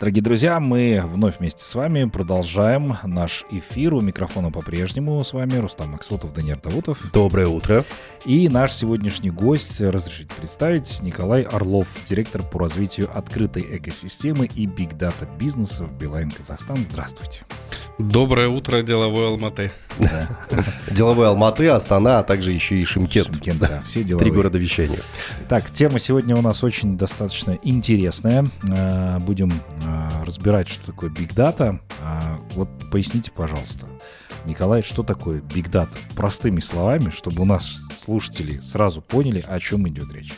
Дорогие друзья, мы вновь вместе с вами продолжаем наш эфир. У микрофона по-прежнему с вами Рустам Максутов, Даниил Давутов. Доброе утро. И наш сегодняшний гость, разрешите представить, Николай Орлов, директор по развитию открытой экосистемы и биг-дата бизнеса в Билайн Казахстан. Здравствуйте. Доброе утро, деловой Алматы. Да. Деловой Алматы, Астана, а также еще и Шимкент. Шимкент, да, все деловые. Три города вещания. Так, тема сегодня у нас очень достаточно интересная. Э, будем э, разбирать, что такое Big Data. А, вот поясните, пожалуйста, Николай, что такое Big Data? Простыми словами, чтобы у нас слушатели сразу поняли, о чем идет речь.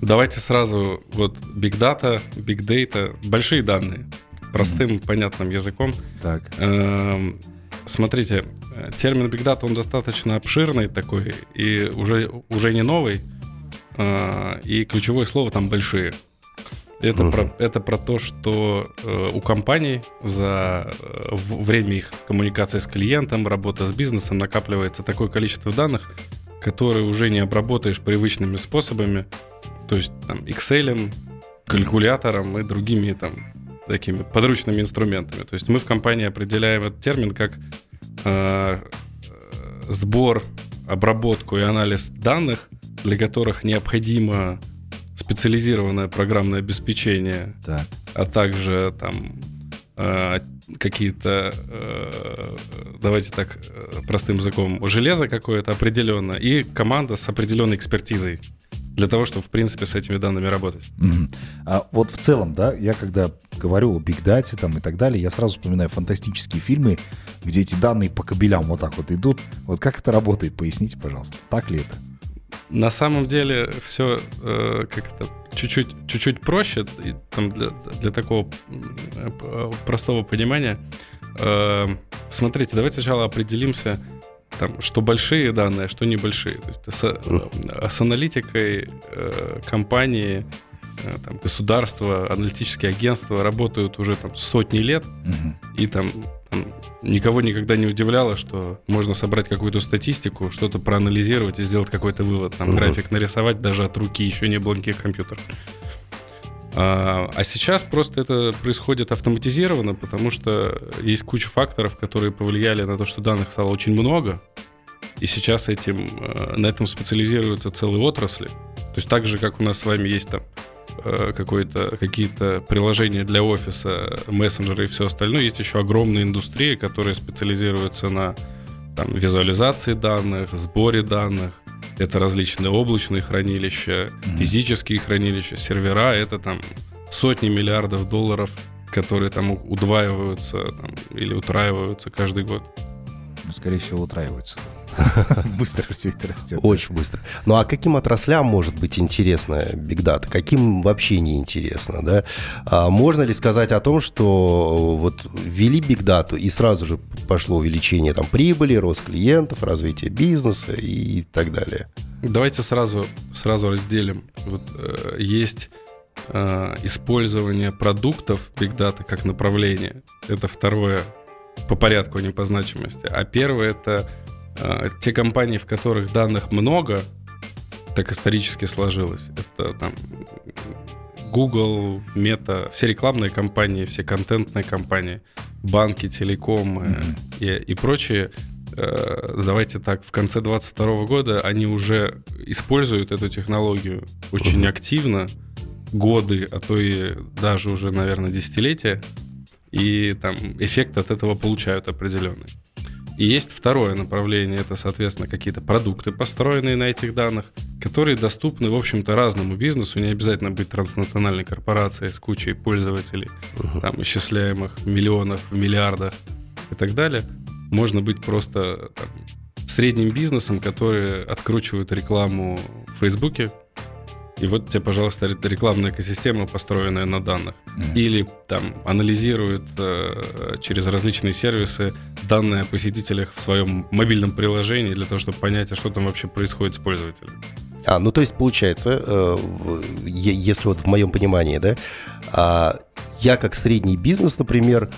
Давайте сразу вот Big Data, Big Data, большие данные простым, mm-hmm. понятным языком. Так. Эм, смотрите, термин Big Data, он достаточно обширный такой, и уже, уже не новый, э, и ключевое слово там «большие». Это, uh-huh. про, это про то, что э, у компаний за э, время их коммуникации с клиентом, работы с бизнесом накапливается такое количество данных, которые уже не обработаешь привычными способами, то есть там Excel, калькулятором и другими там такими подручными инструментами. То есть мы в компании определяем этот термин как э, сбор, обработку и анализ данных, для которых необходимо специализированное программное обеспечение, так. а также там э, какие-то, э, давайте так э, простым языком, железо какое-то определенное и команда с определенной экспертизой для того, чтобы, в принципе, с этими данными работать. Mm-hmm. А вот в целом, да, я когда говорю о Big Data там и так далее, я сразу вспоминаю фантастические фильмы, где эти данные по кабелям вот так вот идут. Вот как это работает, поясните, пожалуйста. Так ли это? На самом деле все э, как то чуть-чуть, чуть-чуть проще и, там, для, для такого э, простого понимания. Э, смотрите, давайте сначала определимся, там, что большие данные, а что небольшие. То есть с, э, с аналитикой э, компании, э, там, государства, аналитические агентства работают уже там сотни лет, угу. и там, там никого никогда не удивляло, что можно собрать какую-то статистику, что-то проанализировать и сделать какой-то вывод. Там угу. график нарисовать даже от руки, еще не было никаких компьютеров. А, а сейчас просто это происходит автоматизированно, потому что есть куча факторов, которые повлияли на то, что данных стало очень много. И сейчас этим, э, на этом специализируются целые отрасли. То есть так же, как у нас с вами есть там э, какое-то, какие-то приложения для офиса, мессенджеры и все остальное, есть еще огромная индустрия, которая специализируется на там, визуализации данных, сборе данных, это различные облачные хранилища, mm-hmm. физические хранилища, сервера. Это там сотни миллиардов долларов, которые там удваиваются там, или утраиваются каждый год. Ну, скорее всего, утраиваются. Быстро все это растет. Очень быстро. Ну а каким отраслям может быть интересна Big Data? Каким вообще не интересно? Да? А можно ли сказать о том, что вот ввели Big Data и сразу же пошло увеличение там, прибыли, рост клиентов, развитие бизнеса и так далее? Давайте сразу, сразу разделим. Вот, э, есть э, использование продуктов Big Data как направление. Это второе по порядку, а не по значимости. А первое это те компании, в которых данных много, так исторически сложилось. Это там Google, Meta, все рекламные компании, все контентные компании, банки, телеком mm-hmm. и, и прочие. Э, давайте так, в конце 2022 года они уже используют эту технологию очень mm-hmm. активно, годы, а то и даже уже, наверное, десятилетия, и там эффект от этого получают определенный. И есть второе направление, это, соответственно, какие-то продукты, построенные на этих данных, которые доступны, в общем-то, разному бизнесу, не обязательно быть транснациональной корпорацией с кучей пользователей, uh-huh. там, исчисляемых в миллионах, в миллиардах и так далее. Можно быть просто там, средним бизнесом, который откручивает рекламу в Фейсбуке, и вот тебе, пожалуйста, рекламная экосистема, построенная на данных. Mm-hmm. Или там анализирует э, через различные сервисы данные о посетителях в своем мобильном приложении для того, чтобы понять, а что там вообще происходит с пользователем. А, ну то есть получается, э, если вот в моем понимании, да, э, я как средний бизнес, например,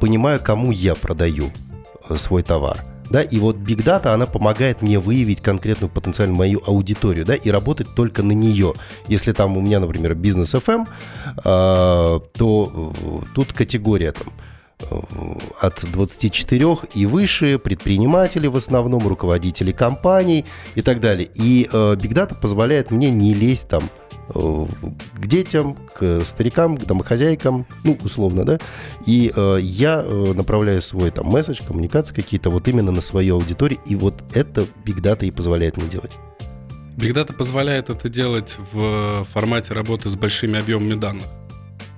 понимаю, кому я продаю э, свой товар – да, и вот Big Data, она помогает мне выявить конкретную потенциальную мою аудиторию, да, и работать только на нее. Если там у меня, например, бизнес FM, э, то э, тут категория там э, от 24 и выше, предприниматели в основном, руководители компаний и так далее. И э, Big Data позволяет мне не лезть там к детям, к старикам, к домохозяйкам, ну, условно, да, и э, я э, направляю свой там месседж, коммуникации какие-то вот именно на свою аудиторию, и вот это Big Data и позволяет мне делать. Big Data позволяет это делать в формате работы с большими объемами данных.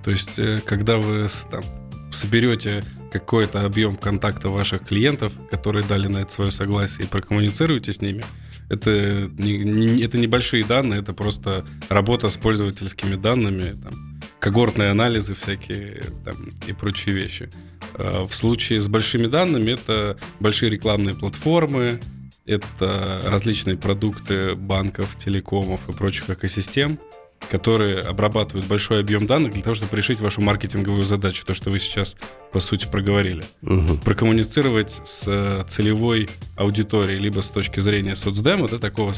То есть, э, когда вы там, соберете какой-то объем контакта ваших клиентов, которые дали на это свое согласие, и прокоммуницируете с ними – это, не, не, это небольшие данные, это просто работа с пользовательскими данными, там, когортные анализы всякие там, и прочие вещи. А в случае с большими данными это большие рекламные платформы, это различные продукты банков, телекомов и прочих экосистем – которые обрабатывают большой объем данных для того, чтобы решить вашу маркетинговую задачу, то, что вы сейчас, по сути, проговорили. Угу. Прокоммуницировать с целевой аудиторией, либо с точки зрения соцдема, да, такого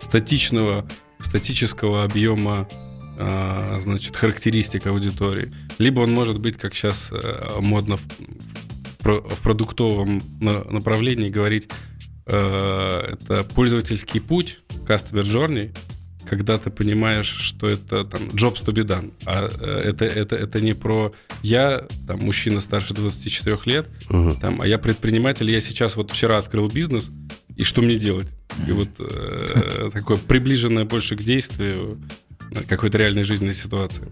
статичного, статического объема а, значит, характеристик аудитории. Либо он может быть, как сейчас э, модно в, в продуктовом направлении говорить, э, это пользовательский путь, customer journey, когда ты понимаешь, что это там jobs to be done. А э, это, это, это не про я, там, мужчина старше 24 лет, угу. там, а я предприниматель, я сейчас вот вчера открыл бизнес, и что мне делать? И вот э, такое приближенное больше к действию э, какой-то реальной жизненной ситуации.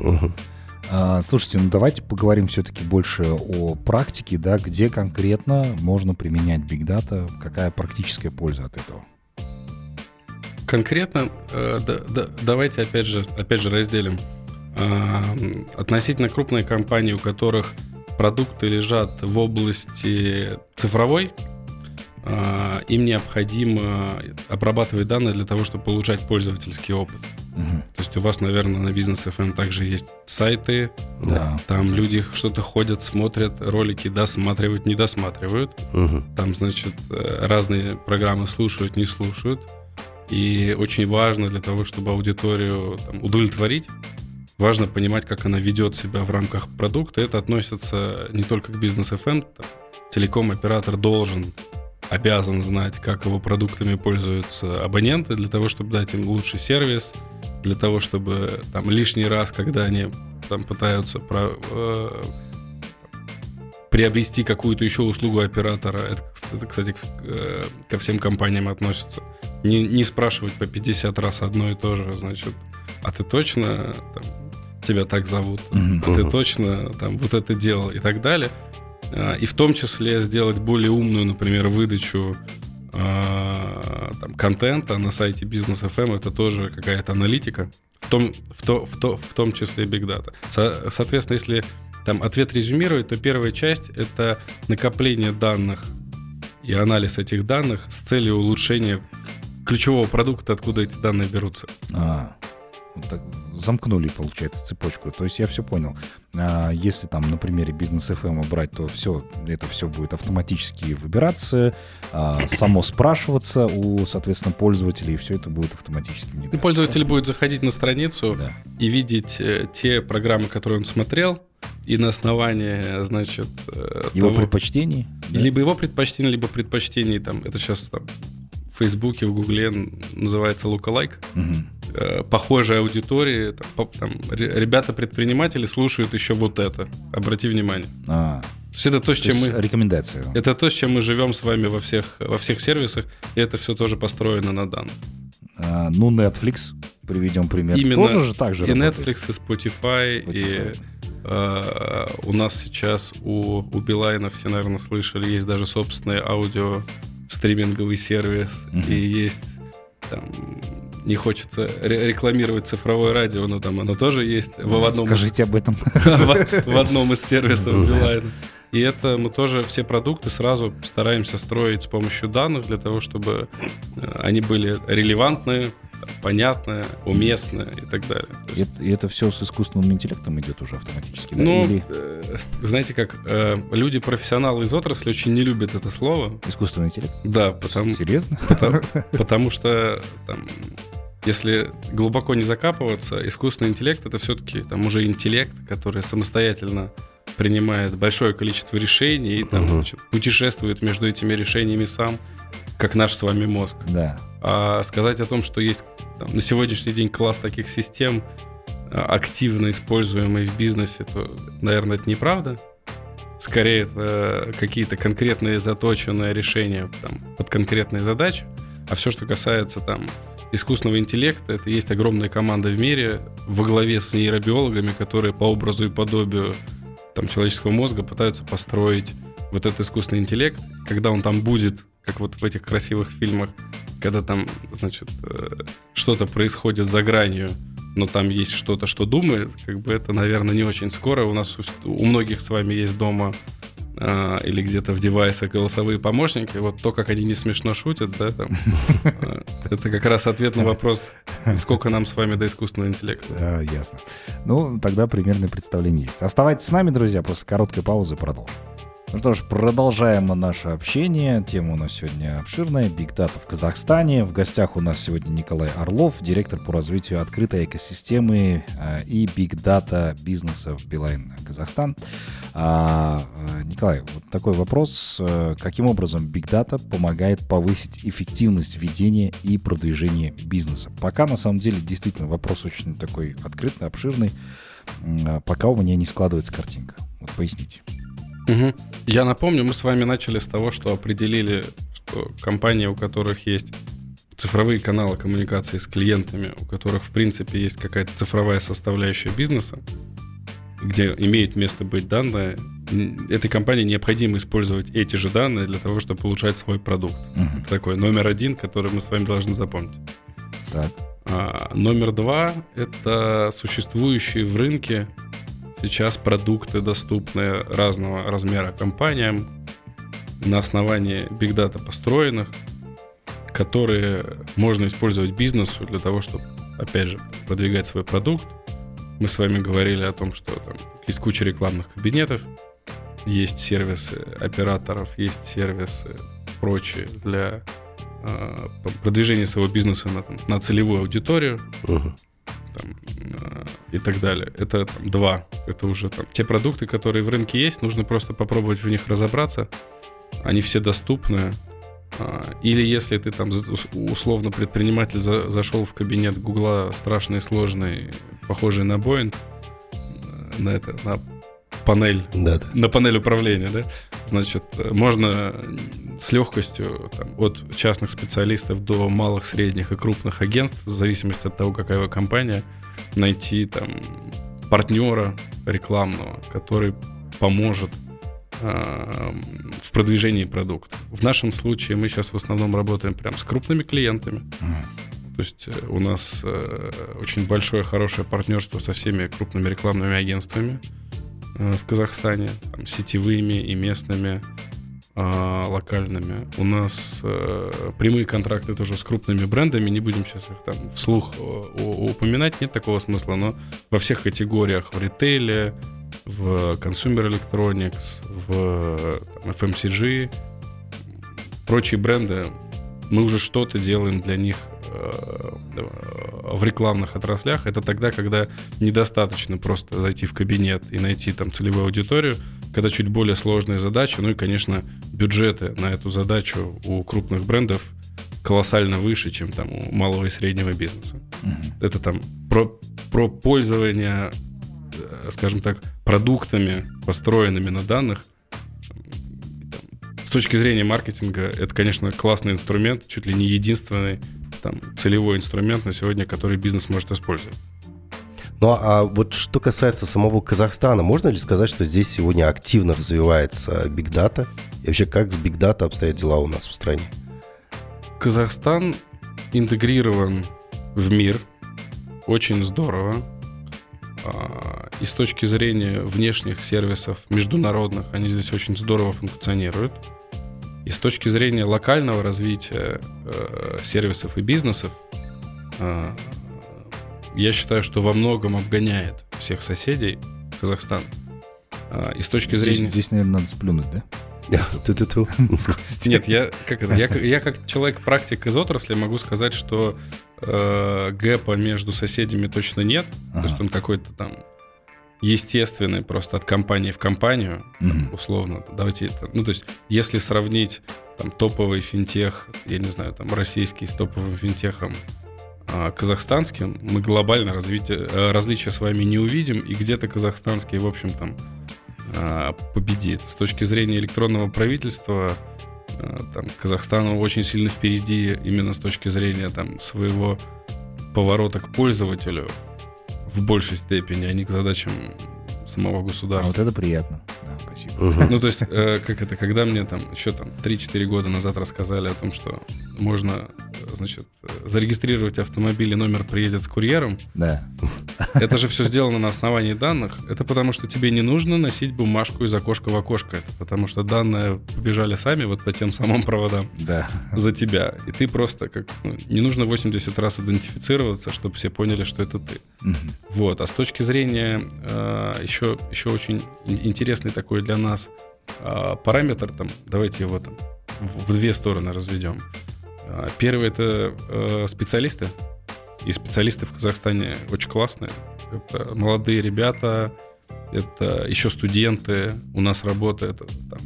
А, слушайте, ну давайте поговорим все-таки больше о практике, да, где конкретно можно применять Big Data, какая практическая польза от этого? Конкретно, э, да, да, давайте опять же, опять же разделим. Э, относительно крупные компании, у которых продукты лежат в области цифровой, э, им необходимо обрабатывать данные для того, чтобы получать пользовательский опыт. Угу. То есть у вас, наверное, на бизнес FM также есть сайты, да. там люди что-то ходят, смотрят ролики, досматривают, не досматривают. Угу. Там, значит, э, разные программы слушают, не слушают. И очень важно для того, чтобы аудиторию там, удовлетворить, важно понимать, как она ведет себя в рамках продукта. Это относится не только к бизнес FM. Телеком-оператор должен, обязан знать, как его продуктами пользуются абоненты, для того, чтобы дать им лучший сервис, для того, чтобы там лишний раз, когда они там пытаются про, э, приобрести какую-то еще услугу оператора, это, это кстати, э, ко всем компаниям относится, не, не спрашивать по 50 раз одно и то же, значит, а ты точно там, тебя так зовут, mm-hmm. а ты точно там вот это делал и так далее. А, и в том числе сделать более умную, например, выдачу а, там, контента на сайте Business FM, это тоже какая-то аналитика, в том, в, то, в, то, в том числе Big Data. Со, соответственно, если там ответ резюмировать, то первая часть — это накопление данных и анализ этих данных с целью улучшения ключевого продукта, откуда эти данные берутся. А, вот так замкнули, получается, цепочку. То есть я все понял. А если там на примере бизнес FM брать, то все, это все будет автоматически выбираться, а, само спрашиваться у, соответственно, пользователей, и все это будет автоматически внедряться. И пользователь будет заходить на страницу да. и видеть э, те программы, которые он смотрел, и на основании, значит... Э, его того, предпочтений? Да? Либо его предпочтений, либо предпочтений, там, это сейчас там, в Фейсбуке, в Гугле называется lookalike. Угу. Похожая аудитория, там, там, ребята-предприниматели слушают еще вот это. Обрати внимание. А, то есть это то, с чем мы... Рекомендация. Это то, с чем мы живем с вами во всех, во всех сервисах, и это все тоже построено на данных. А, ну, Netflix, приведем пример. Именно. Тоже же так же И работает. Netflix, и Spotify, Spotify. и э, у нас сейчас у, у Билайна, все, наверное, слышали, есть даже собственный аудио стриминговый сервис, угу. и есть там не хочется рекламировать цифровое радио, но там оно тоже есть в, в одном Скажите из, об этом. В, одном из сервисов Билайна. И это мы тоже все продукты сразу стараемся строить с помощью данных для того, чтобы э, они были релевантны, понятное, уместное и так далее. И это, и это все с искусственным интеллектом идет уже автоматически, да? Ну, Или э, знаете как, э, люди-профессионалы из отрасли очень не любят это слово. искусственный интеллект? Да, потому, Серьезно? потому, потому что там, если глубоко не закапываться, искусственный интеллект это все-таки там уже интеллект, который самостоятельно принимает большое количество решений и там, Мгм. значит, путешествует между этими решениями сам, как наш с вами мозг. Да. А сказать о том, что есть там, на сегодняшний день класс таких систем, а, активно используемый в бизнесе, то, наверное, это неправда. Скорее, это какие-то конкретные заточенные решения там, под конкретные задачи. А все, что касается там, искусственного интеллекта, это есть огромная команда в мире во главе с нейробиологами, которые по образу и подобию там, человеческого мозга пытаются построить вот этот искусственный интеллект. Когда он там будет, как вот в этих красивых фильмах, когда там, значит, э, что-то происходит за гранью, но там есть что-то, что думает, как бы это, наверное, не очень скоро. У нас у- многих с вами есть дома а, или где-то в девайсах голосовые помощники. Вот то, как они не смешно шутят, да, там, а, это как раз ответ на вопрос, сколько нам с вами до искусственного интеллекта. А, ясно. Ну, тогда примерное представление есть. Оставайтесь с нами, друзья, после короткой паузы продолжим. Ну что ж, продолжаем наше общение. Тема у нас сегодня обширная. Big Data в Казахстане. В гостях у нас сегодня Николай Орлов, директор по развитию открытой экосистемы э, и Big Data бизнеса в Билайн Казахстан. А, э, Николай, вот такой вопрос. Э, Каким образом Big Data помогает повысить эффективность ведения и продвижения бизнеса? Пока, на самом деле, действительно вопрос очень такой открытый, обширный. А Пока у меня не складывается картинка. Вот поясните. Мгм. Я напомню, мы с вами начали с того, что определили, что компании, у которых есть цифровые каналы коммуникации с клиентами, у которых, в принципе, есть какая-то цифровая составляющая бизнеса, где имеют место быть данные, этой компании необходимо использовать эти же данные для того, чтобы улучшать свой продукт. Это такой номер один, который мы с вами должны запомнить. Так. А, номер два – это существующие в рынке сейчас продукты, доступные разного размера компаниям на основании Data построенных, которые можно использовать бизнесу для того, чтобы, опять же, продвигать свой продукт. Мы с вами говорили о том, что там есть куча рекламных кабинетов, есть сервисы операторов, есть сервисы прочие для э, продвижения своего бизнеса на, там, на целевую аудиторию Мгм. И так далее. Это там, два. Это уже там, те продукты, которые в рынке есть, нужно просто попробовать в них разобраться. Они все доступны. А, Или если ты там условно предприниматель за- зашел в кабинет Гугла страшный, сложный, похожий на Boeing, э, на это, на панель Да, да. на панель управления, да, значит, можно с легкостью там, от частных специалистов до малых, средних и крупных агентств, в зависимости от того, какая вы компания, найти там партнера рекламного, который поможет э, в продвижении продукта. В нашем случае мы сейчас в основном работаем прям с крупными клиентами. Мгм. То есть э, у нас э, очень большое, хорошее партнерство со всеми крупными рекламными агентствами в Казахстане, там, сетевыми и местными, а, локальными. У нас э, прямые контракты тоже с крупными брендами, не будем сейчас их там вслух э, упоминать, нет такого смысла, но во всех категориях, в ритейле, в consumer electronics, в там, FMCG, прочие бренды, мы уже что-то делаем для них э, в рекламных отраслях. Это тогда, когда недостаточно просто зайти в кабинет и найти там целевую аудиторию, когда чуть более сложные задачи, ну и, конечно, бюджеты на эту задачу у крупных брендов колоссально выше, чем там у малого и среднего бизнеса. Мгм. Это там про, про пользование, э, скажем так, продуктами, построенными на данных. С точки зрения маркетинга, это, конечно, классный инструмент, чуть ли не единственный там, целевой инструмент на сегодня, который бизнес может использовать. Ну а вот что касается самого Казахстана, можно ли сказать, что здесь сегодня активно развивается Big Data? И вообще, как с Big Data обстоят дела у нас в стране? Казахстан интегрирован в мир очень здорово. А, И с точки зрения внешних сервисов международных, они здесь очень здорово функционируют. И с точки зрения локального развития э, сервисов и бизнесов, э, я считаю, что во многом обгоняет всех соседей Казахстан. Э, и с точки Здесь, зрения... здесь, наверное, надо сплюнуть, да? Нет, я как это, я, я как человек-практик из отрасли могу сказать, что э, гэпа между соседями точно нет. То есть Ага. он какой-то там естественный просто от компании в компанию, Мгм. там, условно. Давайте это, ну то есть если сравнить там топовый финтех, я не знаю, там российский с топовым финтехом а, казахстанским, мы глобально развитие, э, различия с вами не увидим, и где-то казахстанский, в общем, там а, победит. С точки зрения электронного правительства, а, там, Казахстан очень сильно впереди именно с точки зрения там, своего поворота к пользователю в большей степени, а не к задачам самого А вот государства. это приятно. Да, спасибо. Ну, то есть, э, как это, когда мне там еще там 3-4 года назад рассказали о том, что можно, значит, зарегистрировать автомобиль и номер приедет с курьером, Да. это же все сделано на основании данных. Это потому, что тебе не нужно носить бумажку из окошка в окошко. Это потому, что данные побежали сами вот по тем самым проводам Да. за тебя. И ты просто как... ну, не нужно 80 раз идентифицироваться, чтобы все поняли, что это ты. Мгм. Вот. А с точки зрения э, еще, еще очень ин- интересный такой для нас э, параметр, там, давайте его там в две стороны разведем. Э, Первый это э, специалисты. И специалисты в Казахстане очень классные. Это молодые ребята, это еще студенты. У нас работа это там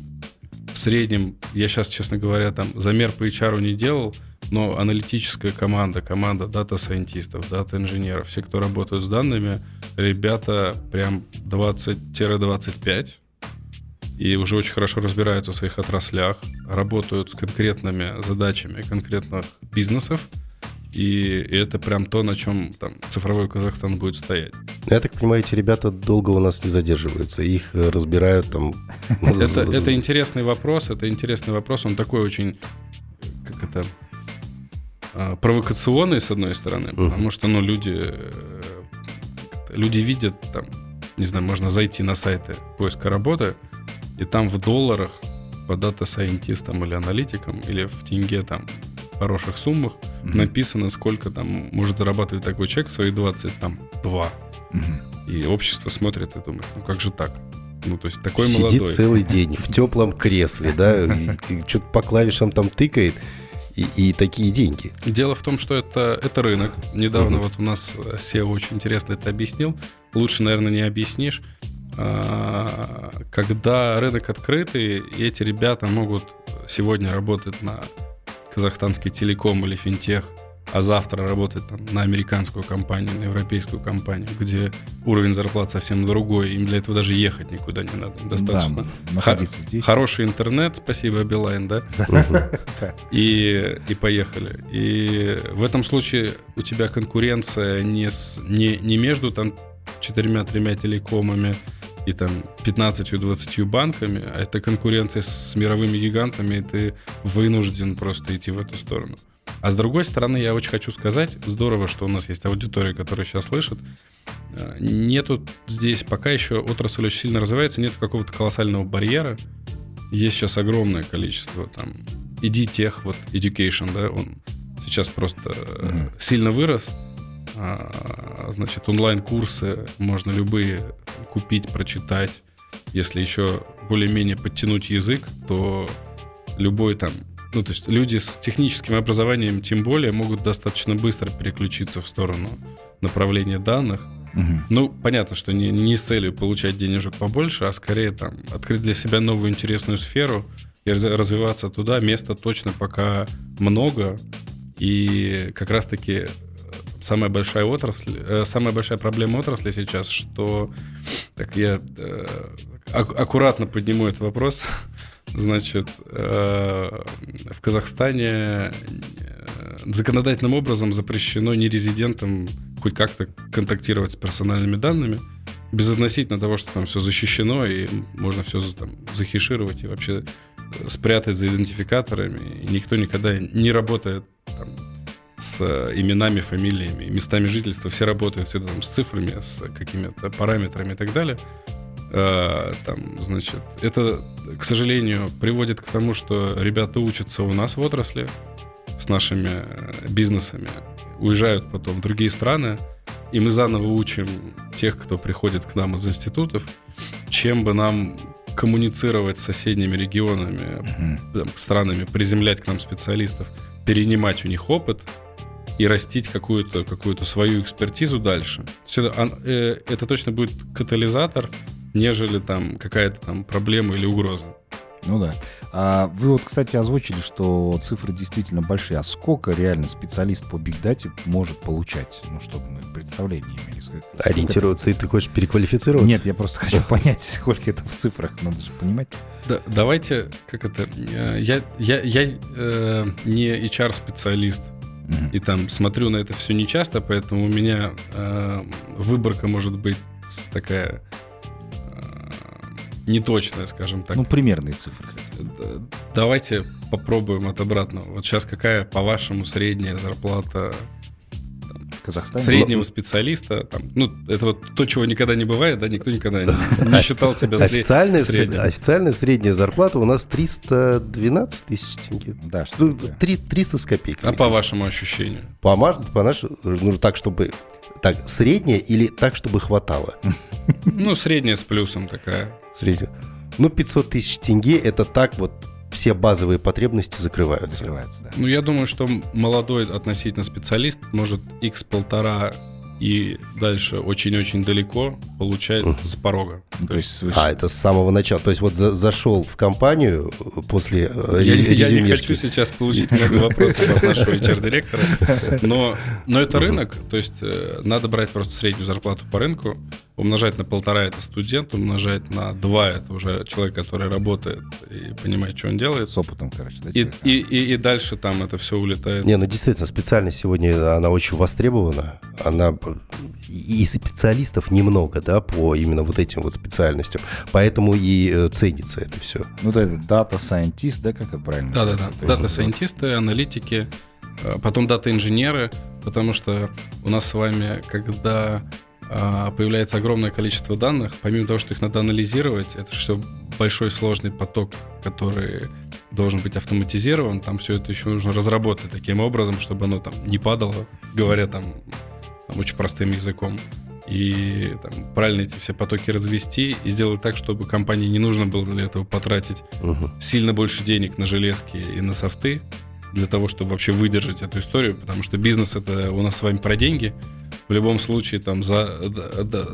в среднем, я сейчас, честно говоря, там замер по HR не делал, но аналитическая команда, команда дата-сайентистов, дата-инженеров, все, кто работают с данными, ребята прям 20-25 и уже очень хорошо разбираются в своих отраслях, работают с конкретными задачами конкретных бизнесов, и это прям то, на чем там цифровой Казахстан будет стоять. Я так понимаю, эти ребята долго у нас не задерживаются. Их э, разбирают там... Это, интересный вопрос, это интересный вопрос, он такой очень, как это, а, провокационный, с одной стороны, потому что, ну, люди, э, люди видят, там, не знаю, можно зайти на сайты поиска работы, и там в долларах по дата-сайентистам или аналитикам, или в тенге там в хороших суммах Мгм. написано, сколько там может зарабатывать такой человек в свои 22. Мгм. И общество смотрит и думает, ну как же так? Ну, то есть такой Сидит молодой. целый день в теплом кресле, да, что-то по клавишам там тыкает, и, и такие деньги. Дело в том, что это, это рынок. Недавно вот у нас э, SEO очень интересно это объяснил. Лучше, наверное, не объяснишь. А, Когда рынок открытый, и эти ребята могут сегодня работать на казахстанский телеком или финтех, а завтра работать там, на американскую компанию, на европейскую компанию, где уровень зарплат совсем другой, им для этого даже ехать никуда не надо. Достаточно Да, находиться здесь. Хороший интернет, спасибо, Билайн, да? И, и поехали. И в этом случае у тебя конкуренция не, с, не, не между там четырьмя-тремя телекомами и там 15-20 банками, а это конкуренция с мировыми гигантами, и ты вынужден просто идти в эту сторону. А с другой стороны, я очень хочу сказать, здорово, что у нас есть аудитория, которая сейчас слышит. Э, Нету здесь, пока еще отрасль очень сильно развивается, нет какого-то колоссального барьера. Есть сейчас огромное количество там ED-тех, вот education, да, он сейчас просто Мгм. сильно вырос. А, значит, онлайн-курсы можно любые купить, прочитать. Если еще более-менее подтянуть язык, то любой там ну, то есть люди с техническим образованием, тем более, могут достаточно быстро переключиться в сторону направления данных. Мгм. Ну, понятно, что не, не с целью получать денежек побольше, а скорее там открыть для себя новую интересную сферу и раз- развиваться туда. Места точно пока много. И как раз-таки самая большая отрасль, э, самая большая проблема отрасли сейчас, что так я э, ак- аккуратно подниму этот вопрос. Значит, э, в Казахстане законодательным образом запрещено нерезидентам хоть как-то контактировать с персональными данными, безотносительно того, что там все защищено, и можно все там захешировать и вообще спрятать за идентификаторами. И никто никогда не работает там, с э, именами, фамилиями, местами жительства. Все работают всегда там с цифрами, с какими-то параметрами и так далее. Э, Там, значит, это, к сожалению, приводит к тому, что ребята учатся у нас в отрасли с нашими э, бизнесами, уезжают потом в другие страны, и мы заново учим тех, кто приходит к нам из институтов, чем бы нам коммуницировать с соседними регионами, Мгм. там, странами, приземлять к нам специалистов, перенимать у них опыт и растить какую-то какую свою экспертизу дальше. То есть это, э, это точно будет катализатор, нежели там какая-то там проблема или угроза. Ну да. А вы вот, кстати, озвучили, что цифры действительно большие. А сколько реально специалист по бигдате может получать? Ну, чтобы мы представление имели. Сколько- Ориентироваться, ты, ты хочешь переквалифицироваться? Нет, я просто хочу понять, сколько это в цифрах, надо же понимать. Да, давайте, как это, э, я, я, я э, не HR-специалист, И там смотрю на это все нечасто, поэтому у меня э, выборка может быть такая э, неточная, скажем так. Ну, примерные цифры. Д- Давайте попробуем от обратного. Вот сейчас какая, по-вашему, средняя зарплата Казахстане? среднего специалиста? Там, ну, это вот то, чего никогда не бывает, да, никто никогда не, не считал себя Официальная, средним. официальная средняя зарплата у нас 312 тысяч тенге. Да, что Ну, такое? три- 300 с копейками. А по вашему ощущению? По, по нашему, ну, так, чтобы... Так, средняя или так, чтобы хватало? Ну, средняя с плюсом такая. Средняя. Ну, 500 тысяч тенге, это так вот все базовые потребности закрываются. Закрывается, да. Ну, я думаю, что молодой относительно специалист может x полтора и дальше очень-очень далеко получать с порога. Ну, то есть свыше. А, это с самого начала. То есть вот за- зашел в компанию после э, Я, я не хочу сейчас получить много вопросов от нашего HR-директора, но, но это рынок, то есть э, надо брать просто среднюю зарплату по рынку, умножать на полтора это студент, умножать на два это уже человек, который работает и понимает, что он делает, С опытом, короче, да? и, и, и, и дальше там это все улетает. Не, ну действительно, специальность сегодня, она очень востребована. Она и специалистов немного, да, по именно вот этим вот специальностям. Поэтому и э, ценится это все. Ну, да, это data scientist, да, как это правильно Да-да-да. Дата-сайентисты, аналитики, э, потом дата-инженеры, потому что у нас с вами, когда а, появляется огромное количество данных, помимо того, что их надо анализировать, это все большой сложный поток, который должен быть автоматизирован, там все это еще нужно разработать таким образом, чтобы оно там не падало, говоря там, там очень простым языком. И там, правильно эти все потоки развести и сделать так, чтобы компании не нужно было для этого потратить Мгм. сильно больше денег на железки и на софты для того, чтобы вообще выдержать эту историю, потому что бизнес это у нас с вами про деньги. В любом случае там за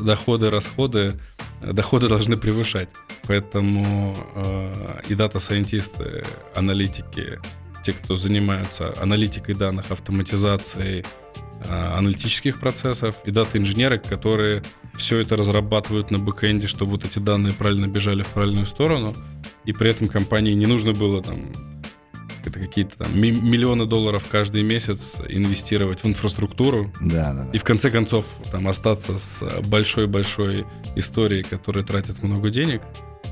доходы, расходы, доходы должны превышать. Поэтому э, и data scientist ы, аналитики, те, кто занимаются аналитикой данных, автоматизацией э, аналитических процессов, и дата-инженеры, которые все это разрабатывают на бэкэнде, чтобы вот эти данные правильно бежали в правильную сторону, и при этом компании не нужно было там это какие-то там ми- миллионы долларов каждый месяц инвестировать в инфраструктуру Да, да, да. и в конце концов там остаться с большой-большой историей, которая тратит много денег,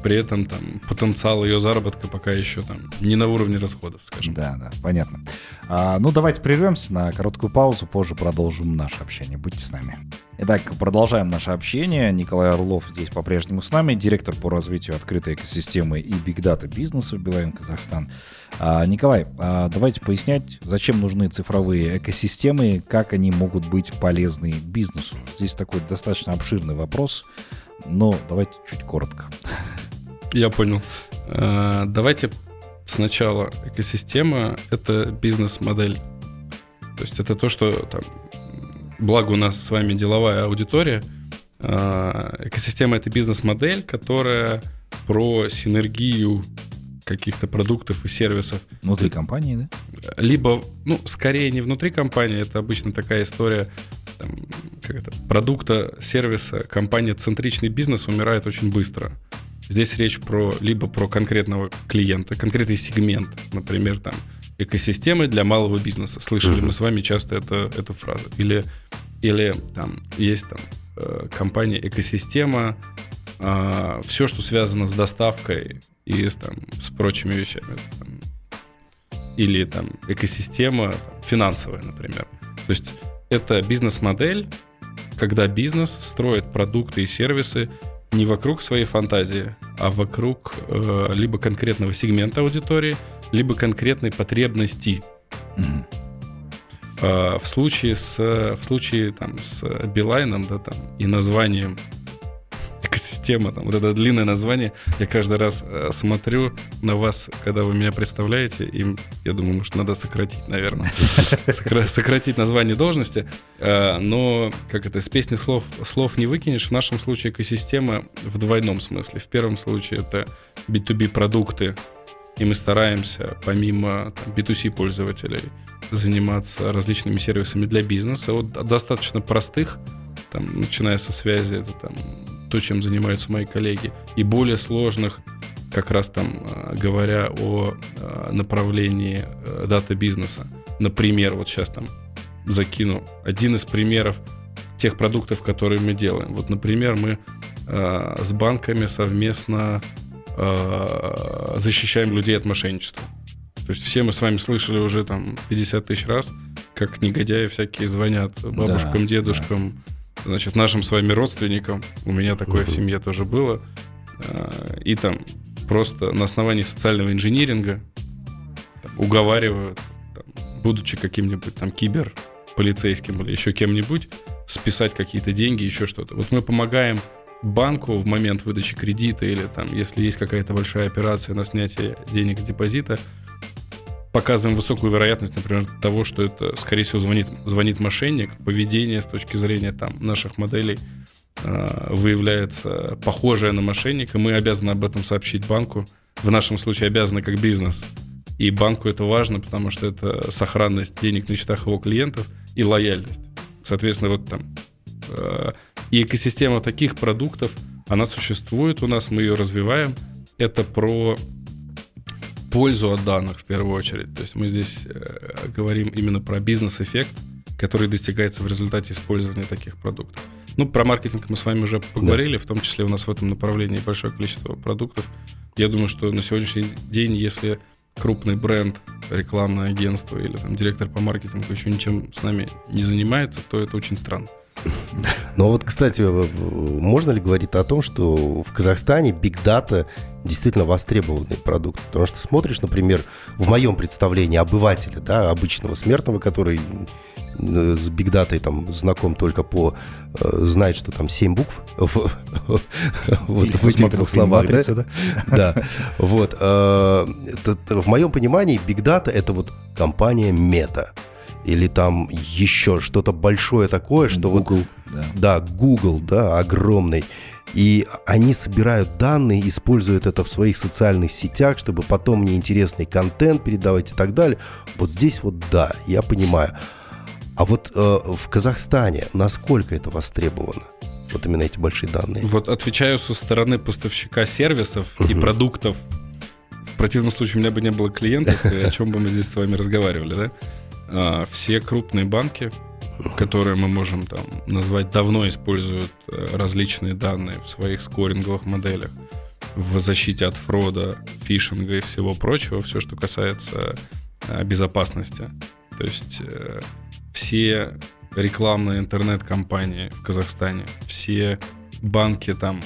при этом там потенциал ее заработка пока еще там не на уровне расходов, скажем. Да, да, понятно. А, ну, давайте прервемся на короткую паузу, позже продолжим наше общение. Будьте с нами. Итак, продолжаем наше общение. Николай Орлов здесь по-прежнему с нами, директор по развитию открытой экосистемы и бигдата бизнеса в Билайн Казахстан. А, Николай, а, давайте пояснять, зачем нужны цифровые экосистемы, как они могут быть полезны бизнесу. Здесь такой достаточно обширный вопрос, но давайте чуть коротко. Я понял. Э, Давайте сначала экосистема — это бизнес-модель. То есть это то, что там, благо у нас с вами деловая аудитория. Э, Экосистема — это бизнес-модель, которая про синергию каких-то продуктов и сервисов Внутри компании, да? либо, ну, скорее не внутри компании, это обычно такая история, там, как это, продукта, сервиса, компания центричный бизнес умирает очень быстро. Здесь речь про либо про конкретного клиента, конкретный сегмент, например, там экосистемы для малого бизнеса. Слышали мы с вами часто это, эту фразу. Или, или там есть там э, компания экосистема, все, что связано с доставкой и с, там, с прочими вещами. Там, или там экосистема там, финансовая, например. То есть это бизнес-модель, когда бизнес строит продукты и сервисы не вокруг своей фантазии, а вокруг э, либо конкретного сегмента аудитории, либо конкретной потребности. Мгм. А в случае с, в случае там, с Билайном, да, там, и названием экосистема, там, вот это длинное название, я каждый раз э, смотрю на вас, когда вы меня представляете, и я думаю, может, надо сократить, наверное, сократить название должности, э, но, как это, с песни слов, слов не выкинешь, в нашем случае экосистема в двойном смысле. В первом случае это B2B продукты, и мы стараемся, помимо там, B2C пользователей, заниматься различными сервисами для бизнеса, от достаточно простых, там, начиная со связи, это там то, чем занимаются мои коллеги, и более сложных, как раз там э, говоря о э, направлении э, дата-бизнеса. Например, вот сейчас там закину один из примеров тех продуктов, которые мы делаем. Вот, например, мы с банками совместно защищаем людей от мошенничества. То есть все мы с вами слышали уже там 50 тысяч раз, как негодяи всякие звонят бабушкам, да, дедушкам, значит, нашим с вами родственникам. У меня такое в семье тоже было. А, и там просто на основании социального инжиниринга там, уговаривают, там, будучи каким-нибудь там кибер полицейским или еще кем-нибудь, списать какие-то деньги, еще что-то. Вот мы помогаем банку в момент выдачи кредита или там, если есть какая-то большая операция на снятие денег с депозита, показываем высокую вероятность, например, того, что это, скорее всего, звонит, звонит мошенник, поведение с точки зрения там, наших моделей э, выявляется похожее на мошенника, мы обязаны об этом сообщить банку. В нашем случае обязаны как бизнес. И банку это важно, потому что это сохранность денег на счетах его клиентов и лояльность. Соответственно, вот там э, и экосистема таких продуктов, она существует у нас, мы ее развиваем. Это про пользу от данных в первую очередь. То есть мы здесь э, говорим именно про бизнес-эффект, который достигается в результате использования таких продуктов. Ну, про маркетинг мы с вами уже поговорили, да. в том числе у нас в этом направлении большое количество продуктов. Я думаю, что на сегодняшний день, если крупный бренд, рекламное агентство или там директор по маркетингу еще ничем с нами не занимается, то это очень странно. Но вот, кстати, можно ли говорить о том, что в Казахстане Big Data действительно востребованный продукт? Потому что смотришь, например, в моем представлении обывателя, да, обычного смертного, который э, с Big Data там знаком только по э, знает, что там 7 букв в, вот, в этих двух словах. Матрицы, да? да. Вот. Э, в моем понимании Big Data это вот компания Мета или там еще что-то большое такое, что Google, вот... Да. да, Google, да, огромный. И они собирают данные, используют это в своих социальных сетях, чтобы потом мне интересный контент передавать и так далее. Вот здесь вот да, я понимаю. А вот э, в Казахстане насколько это востребовано? Вот именно эти большие данные. Вот отвечаю со стороны поставщика сервисов и продуктов. В противном случае у меня бы не было клиентов, о чем бы мы здесь с вами разговаривали, да? А, все крупные банки, которые мы можем там назвать, давно используют э, различные данные в своих скоринговых моделях в защите от фрода, фишинга и всего прочего, все, что касается э, безопасности. То есть э, все рекламные интернет-компании в Казахстане, все банки там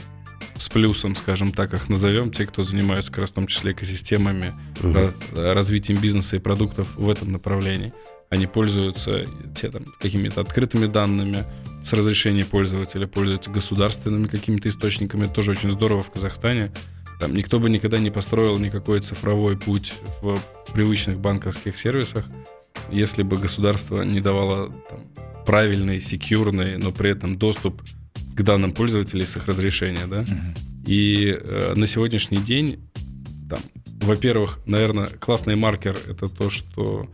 с плюсом, скажем так, их назовем, те, кто занимаются как раз в том числе экосистемами, угу. развитием бизнеса и продуктов в этом направлении они пользуются те, там, какими-то открытыми данными, с разрешения пользователя, пользуются государственными какими-то источниками. Это тоже очень здорово в Казахстане. Там никто бы никогда не построил никакой цифровой путь в привычных банковских сервисах, если бы государство не давало там, правильный, секьюрный, но при этом доступ к данным пользователей с их разрешения, да. Uh-huh. И э, на сегодняшний день, там, во-первых, наверное, классный маркер это то, что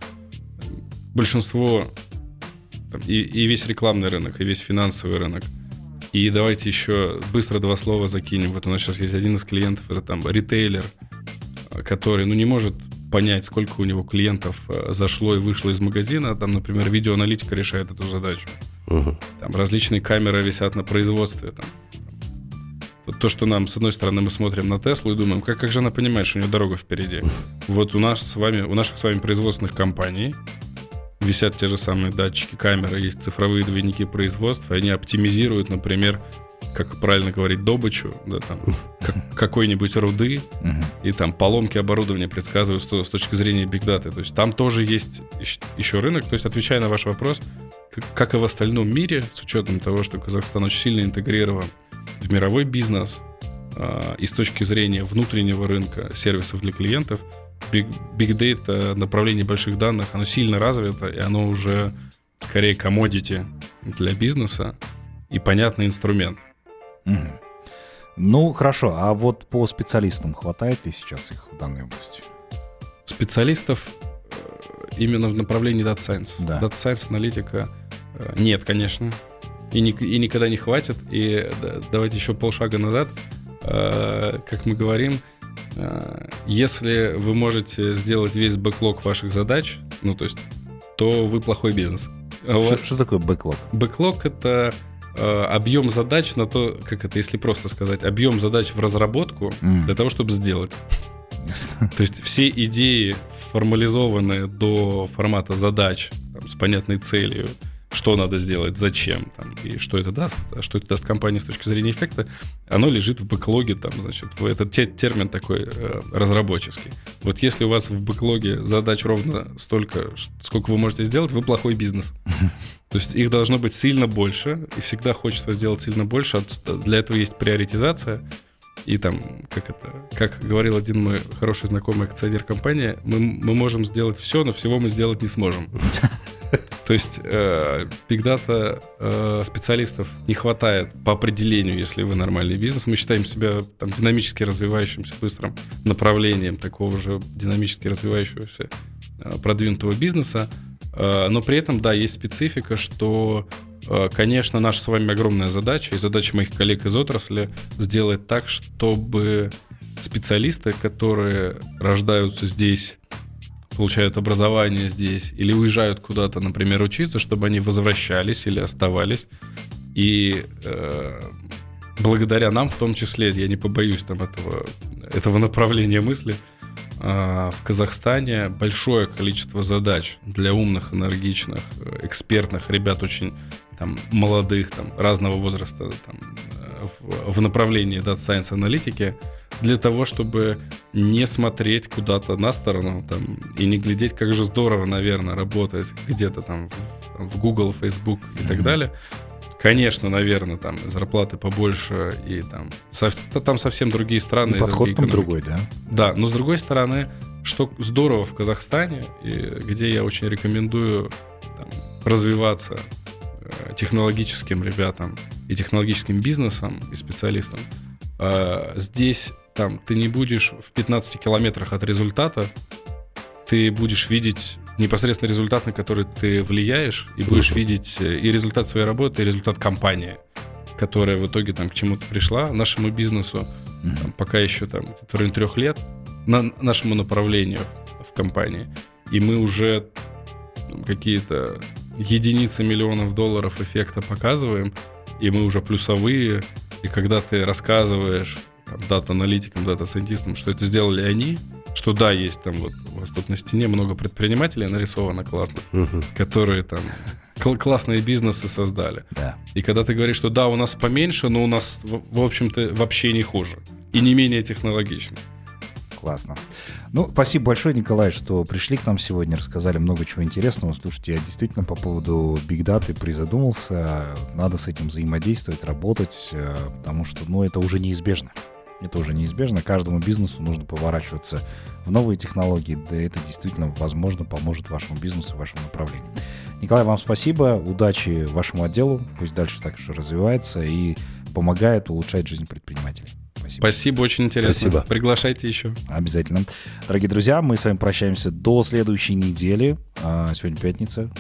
большинство там, и, и весь рекламный рынок, и весь финансовый рынок. И давайте еще быстро два слова закинем. Вот у нас сейчас есть один из клиентов, это там ритейлер, который, ну, не может понять, сколько у него клиентов э, зашло и вышло из магазина. Там, например, видеоаналитика решает эту задачу. Угу. Там различные камеры висят на производстве. Там. Вот то, что нам, с одной стороны, мы смотрим на Теслу и думаем, как, как же она понимает, что у нее дорога впереди. Вот у нас с вами, у наших с вами производственных компаний висят те же самые датчики камеры, есть цифровые двойники производства, они оптимизируют, например, как правильно говорить, добычу, да, там, как, какой-нибудь руды, и там поломки оборудования предсказывают с, с точки зрения бигдаты. То есть там тоже есть ещ- еще рынок. То есть, отвечая на ваш вопрос, как, и в остальном мире, с учетом того, что Казахстан очень сильно интегрирован в мировой бизнес, а, и с точки зрения внутреннего рынка сервисов для клиентов, Big, big Data, направление больших данных, оно сильно развито, и оно уже скорее commodity для бизнеса и понятный инструмент. Мгм. Ну, хорошо, а вот по специалистам хватает ли сейчас их в данной области? Специалистов э, именно в направлении Data Science. Да. Data Science, аналитика э, нет, конечно. И, ни- и никогда не хватит. И да- давайте еще полшага назад. Э, Как мы говорим, если вы можете сделать весь бэклог ваших задач, ну, то есть, то вы плохой бизнес. А Что, вас что такое бэклог? Бэклог — это объем задач на то, как это, если просто сказать, объем задач в разработку М. для того, чтобы сделать. То есть все идеи формализованные до формата задач там, с понятной целью, что надо сделать, зачем, там, и что это даст, а что это даст компании с точки зрения эффекта, оно лежит в бэклоге, там, значит, этот те- термин такой э, разработческий. Вот если у вас в бэклоге задач ровно столько, сколько вы можете сделать, вы плохой бизнес. То есть их должно быть сильно больше, и всегда хочется сделать сильно больше. Для этого есть приоритизация. И там, как это, как говорил один мой хороший знакомый акционер компании, мы, мы можем сделать все, но всего мы сделать не сможем. То есть э, Data э, специалистов не хватает по определению, если вы нормальный бизнес. Мы считаем себя там, динамически развивающимся быстрым направлением такого же динамически развивающегося э, продвинутого бизнеса. Э, но при этом, да, есть специфика, что, э, конечно, наша с вами огромная задача и задача моих коллег из отрасли сделать так, чтобы специалисты, которые рождаются здесь, получают образование здесь или уезжают куда-то, например, учиться, чтобы они возвращались или оставались. И э, благодаря нам, в том числе, я не побоюсь там этого, этого направления мысли, э, в Казахстане большое количество задач для умных, энергичных, э, экспертных ребят, очень там, молодых, там, разного возраста там, в, в направлении Data Science аналитики, для того, чтобы не смотреть куда-то на сторону там, и не глядеть, как же здорово, наверное, работать где-то там в, в Google, Facebook и так далее. Конечно, наверное, там зарплаты побольше и там, сов- там совсем другие страны. И подход там другой, да? Да, но с другой стороны, что здорово в Казахстане, и где я очень рекомендую там, развиваться технологическим ребятам и технологическим бизнесам и специалистам, э, здесь там ты не будешь в 15 километрах от результата, ты будешь видеть непосредственно результат, на который ты влияешь, и будешь видеть э, и результат своей работы, и результат компании, которая в итоге там к чему-то пришла, нашему бизнесу, там, пока еще там в районе трех лет на нашему направлению в компании. И мы уже какие-то единицы миллионов долларов эффекта показываем, и мы уже плюсовые. И когда ты рассказываешь дата-аналитикам, data scientist ам, что это сделали они, что да, есть там вот у вас тут на стене много предпринимателей нарисовано классно, которые там кл- классные бизнесы создали. Да. И когда ты говоришь, что да, у нас поменьше, но у нас, в, в общем-то, вообще не хуже. И не менее технологично. Классно. Ну, спасибо большое, Николай, что пришли к нам сегодня, рассказали много чего интересного. Слушайте, я действительно по поводу Big Data призадумался. Надо с этим взаимодействовать, работать, э, потому что, ну, это уже неизбежно. Это уже неизбежно. Каждому бизнесу нужно поворачиваться в новые технологии. Да это действительно, возможно, поможет вашему бизнесу, вашему направлению. Николай, вам спасибо. Удачи вашему отделу. Пусть дальше так же развивается и помогает улучшать жизнь предпринимателей. Спасибо. Спасибо, очень интересно. Спасибо. Приглашайте еще. Обязательно. Дорогие друзья, мы с вами прощаемся до следующей недели. А, сегодня пятница.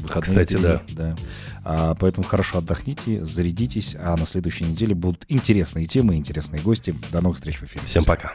Выходные Кстати, впереди, да. да. А, поэтому хорошо отдохните, зарядитесь. А на следующей неделе будут интересные темы, интересные гости. До новых встреч в эфире. Всем пока.